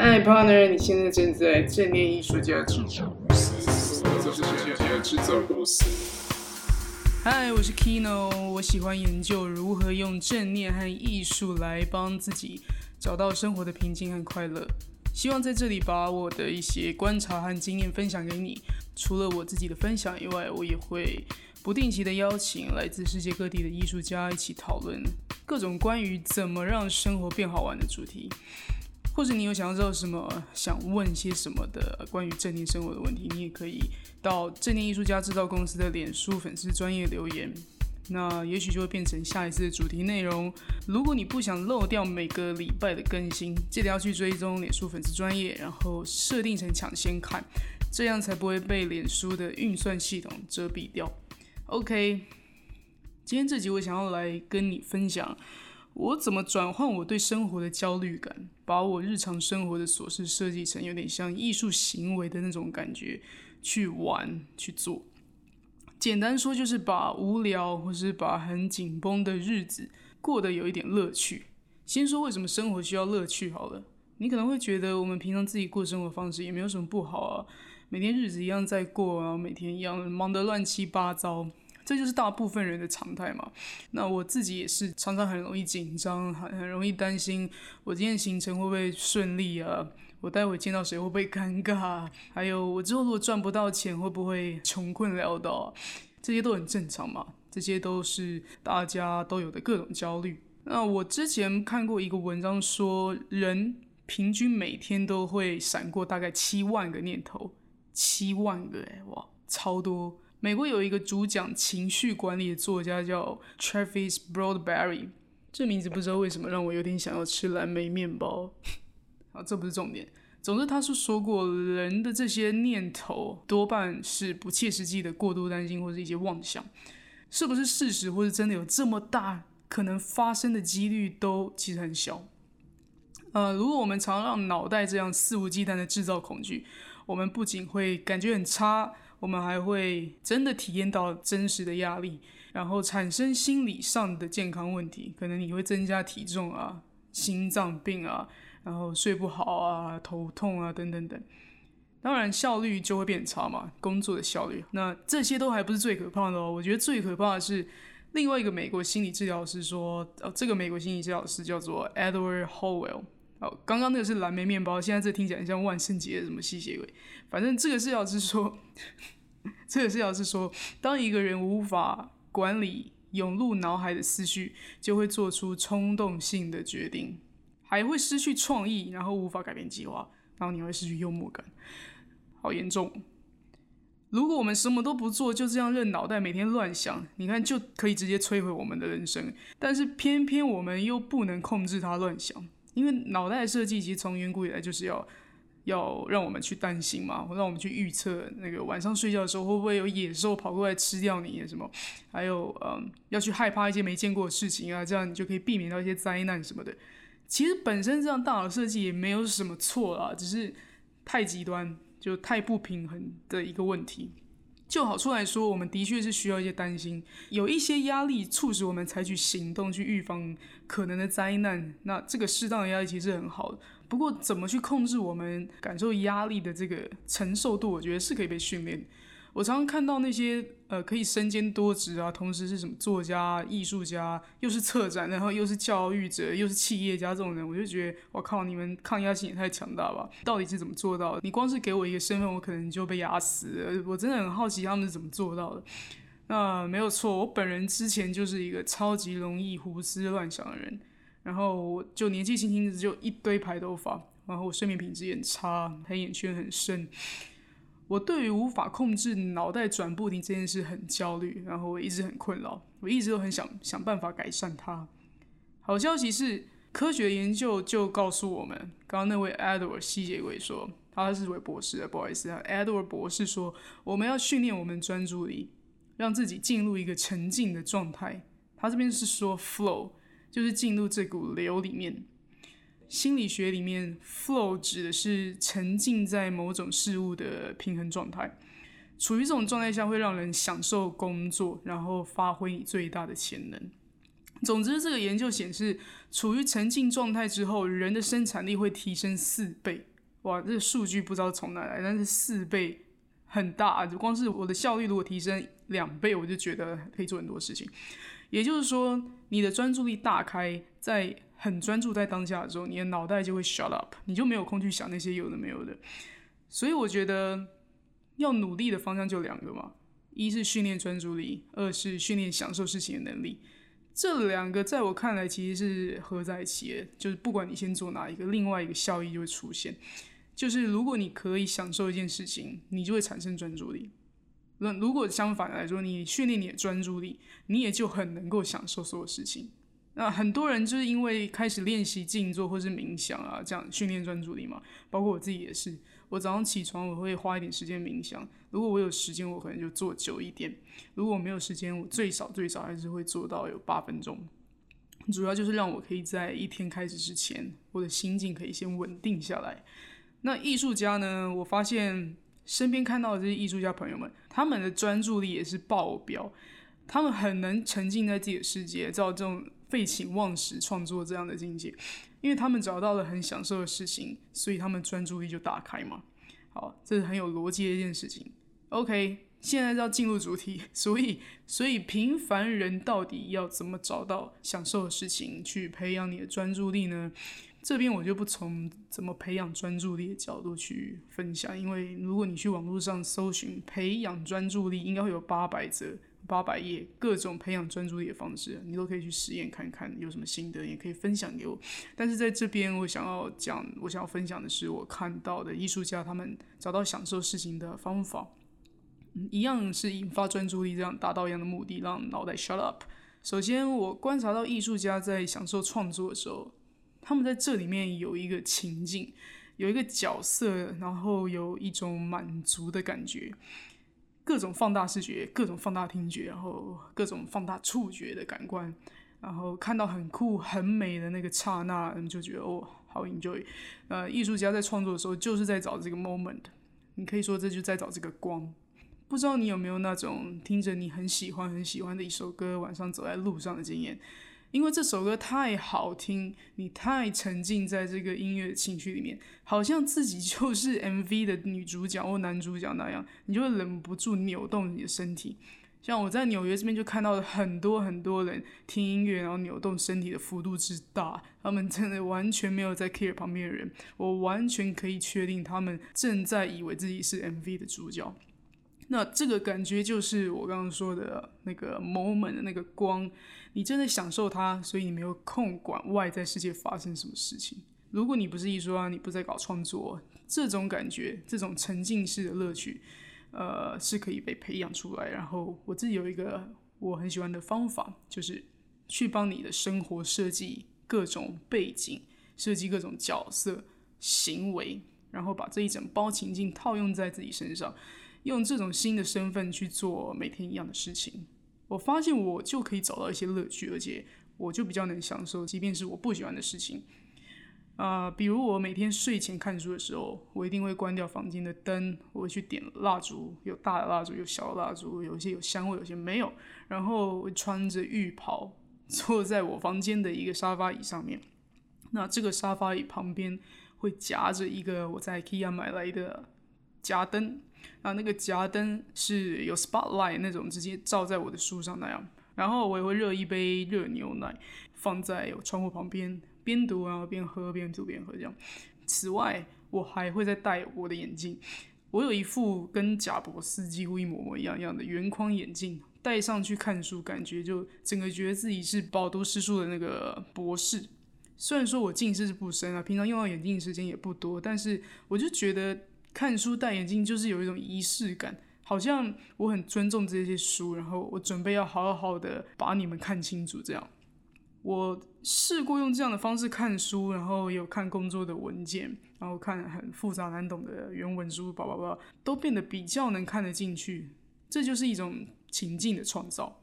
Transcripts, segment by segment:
嗨，partner，你现在正在正念艺术家制作公司，就是艺术家制造公司。嗨，我是 Kino，我喜欢研究如何用正念和艺术来帮自己找到生活的平静和快乐。希望在这里把我的一些观察和经验分享给你。除了我自己的分享以外，我也会不定期的邀请来自世界各地的艺术家一起讨论各种关于怎么让生活变好玩的主题。或者你有想要知道什么，想问些什么的关于正念生活的问题，你也可以到正念艺术家制造公司的脸书粉丝专业留言，那也许就会变成下一次的主题内容。如果你不想漏掉每个礼拜的更新，记得要去追踪脸书粉丝专业，然后设定成抢先看，这样才不会被脸书的运算系统遮蔽掉。OK，今天这集我想要来跟你分享。我怎么转换我对生活的焦虑感，把我日常生活的琐事设计成有点像艺术行为的那种感觉去玩去做？简单说就是把无聊或是把很紧绷的日子过得有一点乐趣。先说为什么生活需要乐趣好了，你可能会觉得我们平常自己过生活方式也没有什么不好啊，每天日子一样在过啊，每天一样忙得乱七八糟。这就是大部分人的常态嘛。那我自己也是常常很容易紧张，很很容易担心我今天行程会不会顺利啊？我待会见到谁会不会尴尬？还有我之后如果赚不到钱会不会穷困潦倒？这些都很正常嘛。这些都是大家都有的各种焦虑。那我之前看过一个文章说，人平均每天都会闪过大概七万个念头，七万个哎哇，超多。美国有一个主讲情绪管理的作家叫 Travis Broadberry，这名字不知道为什么让我有点想要吃蓝莓面包。好，这不是重点。总之，他是说过，人的这些念头多半是不切实际的过度担心或者一些妄想，是不是事实或者真的有这么大可能发生的几率都其实很小。呃，如果我们常让脑袋这样肆无忌惮的制造恐惧，我们不仅会感觉很差。我们还会真的体验到真实的压力，然后产生心理上的健康问题，可能你会增加体重啊、心脏病啊，然后睡不好啊、头痛啊等等等。当然效率就会变差嘛，工作的效率。那这些都还不是最可怕的哦，我觉得最可怕的是另外一个美国心理治疗师说，呃，这个美国心理治疗师叫做 Edward Howell。哦，刚刚那个是蓝莓面包，现在这听起来像万圣节什么吸血鬼。反正这个是要是说，这个是要是说，当一个人无法管理涌入脑海的思绪，就会做出冲动性的决定，还会失去创意，然后无法改变计划，然后你会失去幽默感，好严重。如果我们什么都不做，就这样任脑袋每天乱想，你看就可以直接摧毁我们的人生。但是偏偏我们又不能控制它乱想。因为脑袋设计其实从远古以来就是要要让我们去担心嘛，让我们去预测那个晚上睡觉的时候会不会有野兽跑过来吃掉你什么，还有嗯要去害怕一些没见过的事情啊，这样你就可以避免到一些灾难什么的。其实本身这样大脑设计也没有什么错啦，只是太极端就太不平衡的一个问题。就好处来说，我们的确是需要一些担心，有一些压力促使我们采取行动去预防可能的灾难。那这个适当的压力其实很好，不过怎么去控制我们感受压力的这个承受度，我觉得是可以被训练。我常常看到那些呃可以身兼多职啊，同时是什么作家、艺术家，又是策展，然后又是教育者，又是企业家这种人，我就觉得我靠，你们抗压性也太强大吧？到底是怎么做到的？你光是给我一个身份，我可能就被压死。我真的很好奇他们是怎么做到的。那没有错，我本人之前就是一个超级容易胡思乱想的人，然后我就年纪轻轻的就一堆白头发，然后我睡眠品质也很差，黑眼圈很深。我对于无法控制脑袋转不停这件事很焦虑，然后我一直很困扰，我一直都很想想办法改善它。好消息是，科学研究就告诉我们，刚刚那位 Edward 吸血鬼说，他是位博士，不好意思啊，Edward 博士说，我们要训练我们专注力，让自己进入一个沉静的状态。他这边是说 flow，就是进入这股流里面。心理学里面，flow 指的是沉浸在某种事物的平衡状态。处于这种状态下，会让人享受工作，然后发挥你最大的潜能。总之，这个研究显示，处于沉浸状态之后，人的生产力会提升四倍。哇，这个数据不知道从哪来，但是四倍很大。就光是我的效率如果提升两倍，我就觉得可以做很多事情。也就是说，你的专注力大开，在很专注在当下的时候，你的脑袋就会 shut up，你就没有空去想那些有的没有的。所以我觉得要努力的方向就两个嘛，一是训练专注力，二是训练享受事情的能力。这两个在我看来其实是合在一起的，就是不管你先做哪一个，另外一个效益就会出现。就是如果你可以享受一件事情，你就会产生专注力。那如果相反来说，你训练你的专注力，你也就很能够享受所有事情。那很多人就是因为开始练习静坐或是冥想啊，这样训练专注力嘛。包括我自己也是，我早上起床我会花一点时间冥想。如果我有时间，我可能就做久一点；如果我没有时间，我最少最少还是会做到有八分钟。主要就是让我可以在一天开始之前，我的心境可以先稳定下来。那艺术家呢？我发现身边看到的这些艺术家朋友们，他们的专注力也是爆表，他们很能沉浸在自己的世界，照这种。废寝忘食创作这样的境界，因为他们找到了很享受的事情，所以他们专注力就打开嘛。好，这是很有逻辑的一件事情。OK，现在要进入主题，所以，所以平凡人到底要怎么找到享受的事情，去培养你的专注力呢？这边我就不从怎么培养专注力的角度去分享，因为如果你去网络上搜寻培养专注力，应该会有八百则。八百页，各种培养专注力的方式，你都可以去实验看看，有什么心得也可以分享给我。但是在这边，我想要讲，我想要分享的是我看到的艺术家他们找到享受事情的方法，一样是引发专注力，这样达到一样的目的，让脑袋 shut up。首先，我观察到艺术家在享受创作的时候，他们在这里面有一个情境，有一个角色，然后有一种满足的感觉。各种放大视觉，各种放大听觉，然后各种放大触觉的感官，然后看到很酷、很美的那个刹那，你就觉得哦，好 enjoy。呃，艺术家在创作的时候就是在找这个 moment，你可以说这就在找这个光。不知道你有没有那种听着你很喜欢、很喜欢的一首歌，晚上走在路上的经验？因为这首歌太好听，你太沉浸在这个音乐情绪里面，好像自己就是 MV 的女主角或男主角那样，你就会忍不住扭动你的身体。像我在纽约这边就看到了很多很多人听音乐，然后扭动身体的幅度之大，他们真的完全没有在 care 旁边的人，我完全可以确定他们正在以为自己是 MV 的主角。那这个感觉就是我刚刚说的那个 moment 的那个光，你真的享受它，所以你没有空管外在世界发生什么事情。如果你不是艺术家，你不在搞创作，这种感觉，这种沉浸式的乐趣，呃，是可以被培养出来。然后我自己有一个我很喜欢的方法，就是去帮你的生活设计各种背景，设计各种角色行为，然后把这一整包情境套用在自己身上。用这种新的身份去做每天一样的事情，我发现我就可以找到一些乐趣，而且我就比较能享受，即便是我不喜欢的事情。啊，比如我每天睡前看书的时候，我一定会关掉房间的灯，我会去点蜡烛，有大的蜡烛，有小的蜡烛，有一些有香味，有些没有。然后穿着浴袍，坐在我房间的一个沙发椅上面。那这个沙发椅旁边会夹着一个我在 IKEA 买来的夹灯。啊，那个夹灯是有 spotlight 那种，直接照在我的书上那样。然后我也会热一杯热牛奶，放在我窗户旁边，边读然后边喝，边读边喝这样。此外，我还会再戴我的眼镜。我有一副跟贾博士几乎一模模一样样的圆框眼镜，戴上去看书，感觉就整个觉得自己是饱读诗书的那个博士。虽然说我近视是不深啊，平常用到眼镜的时间也不多，但是我就觉得。看书戴眼镜就是有一种仪式感，好像我很尊重这些书，然后我准备要好好的把你们看清楚。这样，我试过用这样的方式看书，然后有看工作的文件，然后看很复杂难懂的原文书，叭叭叭，都变得比较能看得进去。这就是一种情境的创造。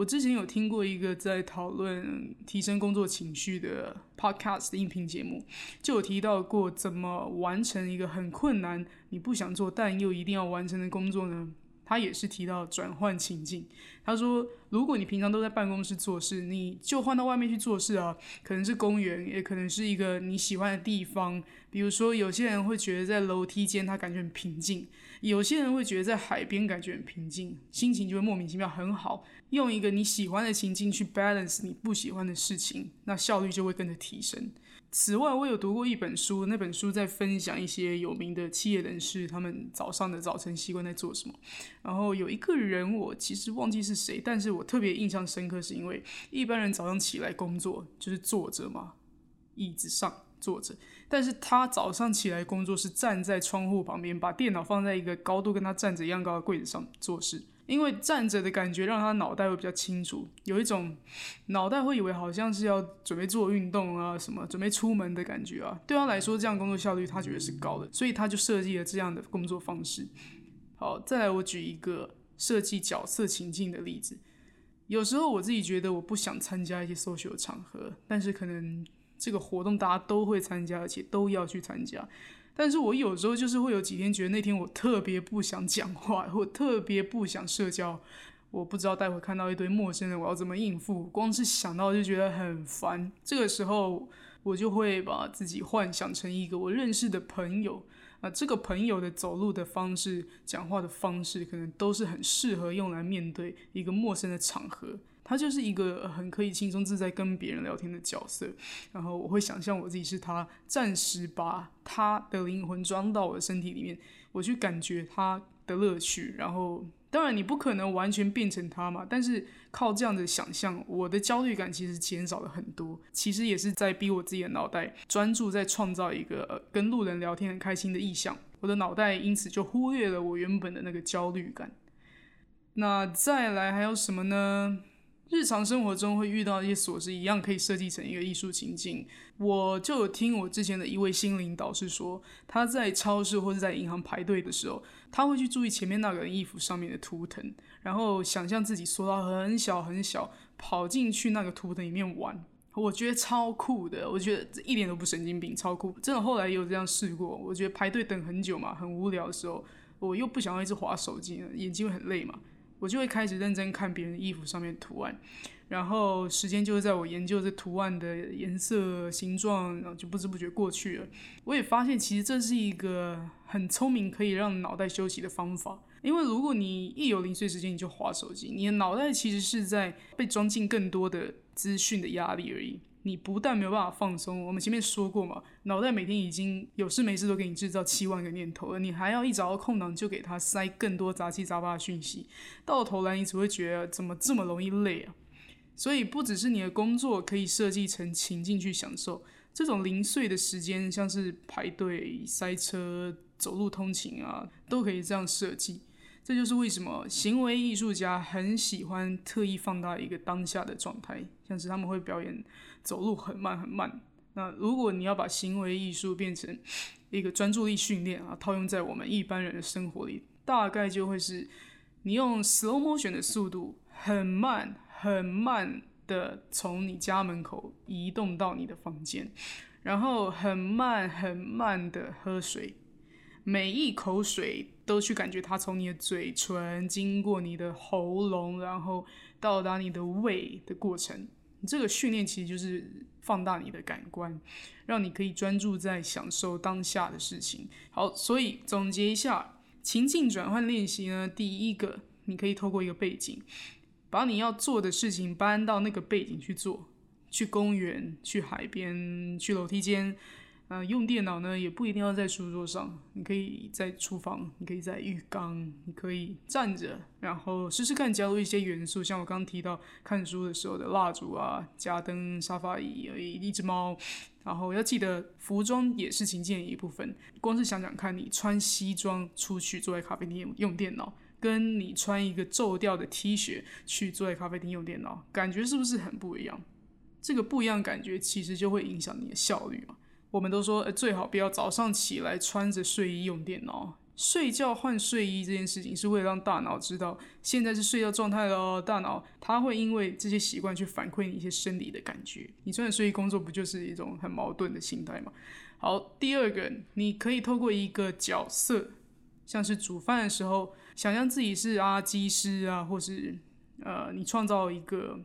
我之前有听过一个在讨论提升工作情绪的 podcast 的音频节目，就有提到过怎么完成一个很困难、你不想做但又一定要完成的工作呢？他也是提到转换情境。他说，如果你平常都在办公室做事，你就换到外面去做事啊，可能是公园，也可能是一个你喜欢的地方。比如说，有些人会觉得在楼梯间他感觉很平静，有些人会觉得在海边感觉很平静，心情就会莫名其妙很好。用一个你喜欢的情境去 balance 你不喜欢的事情，那效率就会跟着提升。此外，我有读过一本书，那本书在分享一些有名的企业人士他们早上的早晨习惯在做什么。然后有一个人，我其实忘记是谁，但是我特别印象深刻，是因为一般人早上起来工作就是坐着嘛，椅子上坐着，但是他早上起来工作是站在窗户旁边，把电脑放在一个高度跟他站着一样高的柜子上做事。因为站着的感觉让他脑袋会比较清楚，有一种脑袋会以为好像是要准备做运动啊，什么准备出门的感觉啊。对他来说，这样工作效率他觉得是高的，所以他就设计了这样的工作方式。好，再来我举一个设计角色情境的例子。有时候我自己觉得我不想参加一些 social 场合，但是可能这个活动大家都会参加，而且都要去参加。但是我有时候就是会有几天觉得那天我特别不想讲话，或特别不想社交，我不知道待会看到一堆陌生人我要怎么应付，光是想到就觉得很烦。这个时候我就会把自己幻想成一个我认识的朋友，啊，这个朋友的走路的方式、讲话的方式，可能都是很适合用来面对一个陌生的场合。他就是一个很可以轻松自在跟别人聊天的角色，然后我会想象我自己是他，暂时把他的灵魂装到我的身体里面，我去感觉他的乐趣。然后，当然你不可能完全变成他嘛，但是靠这样的想象，我的焦虑感其实减少了很多。其实也是在逼我自己的脑袋专注在创造一个跟路人聊天很开心的意象，我的脑袋因此就忽略了我原本的那个焦虑感。那再来还有什么呢？日常生活中会遇到一些琐事，一样可以设计成一个艺术情境。我就有听我之前的一位心灵导师说，他在超市或者在银行排队的时候，他会去注意前面那个人衣服上面的图腾，然后想象自己缩到很小很小，跑进去那个图腾里面玩。我觉得超酷的，我觉得一点都不神经病，超酷。真的后来也有这样试过。我觉得排队等很久嘛，很无聊的时候，我又不想要一直划手机，眼睛会很累嘛。我就会开始认真看别人衣服上面图案，然后时间就会在我研究这图案的颜色、形状，然后就不知不觉过去了。我也发现，其实这是一个很聪明可以让脑袋休息的方法。因为如果你一有零碎时间，你就划手机，你的脑袋其实是在被装进更多的资讯的压力而已。你不但没有办法放松，我们前面说过嘛，脑袋每天已经有事没事都给你制造七万个念头了，你还要一找到空档就给他塞更多杂七杂八的讯息，到头来你只会觉得怎么这么容易累啊？所以不只是你的工作可以设计成情境去享受，这种零碎的时间，像是排队、塞车、走路通勤啊，都可以这样设计。这就是为什么行为艺术家很喜欢特意放大一个当下的状态，像是他们会表演走路很慢很慢。那如果你要把行为艺术变成一个专注力训练啊，套用在我们一般人的生活里，大概就会是你用 slow motion 的速度，很慢很慢的从你家门口移动到你的房间，然后很慢很慢的喝水。每一口水都去感觉它从你的嘴唇经过你的喉咙，然后到达你的胃的过程。这个训练其实就是放大你的感官，让你可以专注在享受当下的事情。好，所以总结一下情境转换练习呢，第一个，你可以透过一个背景，把你要做的事情搬到那个背景去做，去公园，去海边，去楼梯间。啊，用电脑呢也不一定要在书桌上，你可以在厨房，你可以在浴缸，你可以站着，然后试试看加入一些元素，像我刚刚提到看书的时候的蜡烛啊、家灯、沙发椅、一只猫，然后要记得服装也是情境的一部分。光是想想看你穿西装出去坐在咖啡厅用电脑，跟你穿一个皱掉的 T 恤去坐在咖啡厅用电脑，感觉是不是很不一样？这个不一样感觉其实就会影响你的效率嘛。我们都说，最好不要早上起来穿着睡衣用电脑。睡觉换睡衣这件事情，是为了让大脑知道现在是睡觉状态了。大脑它会因为这些习惯去反馈你一些生理的感觉。你穿着睡衣工作，不就是一种很矛盾的心态吗？好，第二个，你可以透过一个角色，像是煮饭的时候，想象自己是阿基师啊，或是呃，你创造一个。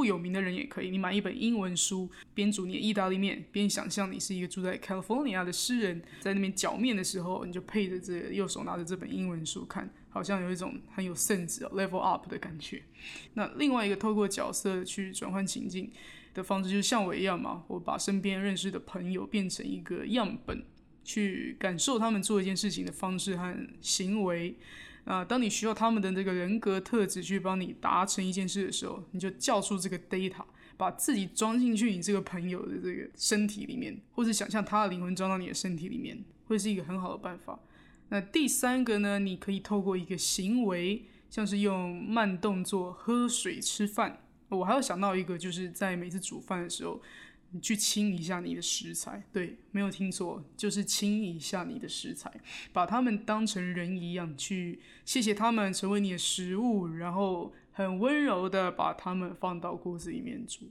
不有名的人也可以，你买一本英文书，边煮你的意大利面，边想象你是一个住在 California 的诗人，在那边搅面的时候，你就配着这右手拿着这本英文书看，好像有一种很有 sense level up 的感觉。那另外一个透过角色去转换情境的方式，就是像我一样嘛，我把身边认识的朋友变成一个样本，去感受他们做一件事情的方式和行为。啊，当你需要他们的这个人格特质去帮你达成一件事的时候，你就叫出这个 data，把自己装进去你这个朋友的这个身体里面，或者想象他的灵魂装到你的身体里面，会是一个很好的办法。那第三个呢，你可以透过一个行为，像是用慢动作喝水、吃饭。我还要想到一个，就是在每次煮饭的时候。你去清一下你的食材，对，没有听错，就是清一下你的食材，把他们当成人一样去谢谢他们成为你的食物，然后很温柔的把他们放到锅子里面煮。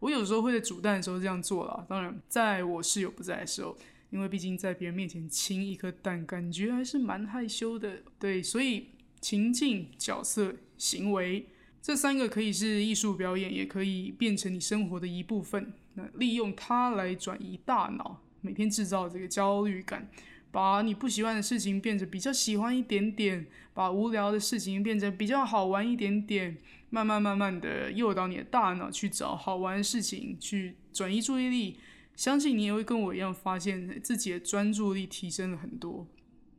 我有时候会在煮蛋的时候这样做了，当然在我室友不在的时候，因为毕竟在别人面前清一颗蛋，感觉还是蛮害羞的。对，所以情境、角色、行为这三个可以是艺术表演，也可以变成你生活的一部分。那利用它来转移大脑，每天制造这个焦虑感，把你不喜欢的事情变成比较喜欢一点点，把无聊的事情变成比较好玩一点点，慢慢慢慢的诱导你的大脑去找好玩的事情，去转移注意力。相信你也会跟我一样，发现自己的专注力提升了很多。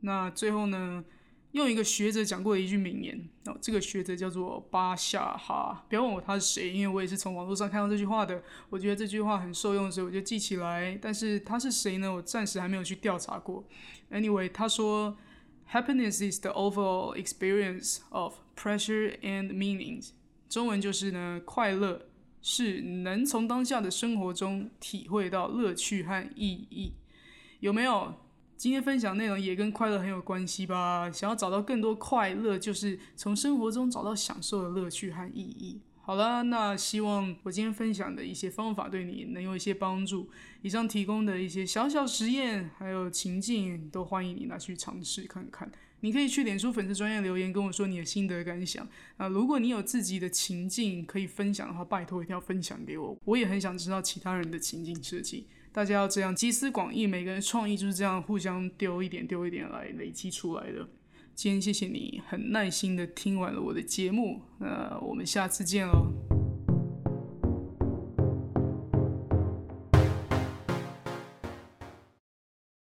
那最后呢？用一个学者讲过的一句名言，哦，这个学者叫做巴夏哈，不要问我他是谁，因为我也是从网络上看到这句话的。我觉得这句话很受用，所以我就记起来。但是他是谁呢？我暂时还没有去调查过。Anyway，他说，Happiness is the overall experience of pleasure and meaning。中文就是呢，快乐是能从当下的生活中体会到乐趣和意义。有没有？今天分享内容也跟快乐很有关系吧？想要找到更多快乐，就是从生活中找到享受的乐趣和意义。好了，那希望我今天分享的一些方法对你能有一些帮助。以上提供的一些小小实验还有情境，都欢迎你拿去尝试看看。你可以去脸书粉丝专业留言跟我说你的心得感想。啊，如果你有自己的情境可以分享的话，拜托一定要分享给我，我也很想知道其他人的情境设计。大家要这样集思广益，每个人创意就是这样互相丢一点丢一点来累积出来的。今天谢谢你很耐心的听完了我的节目，那我们下次见喽。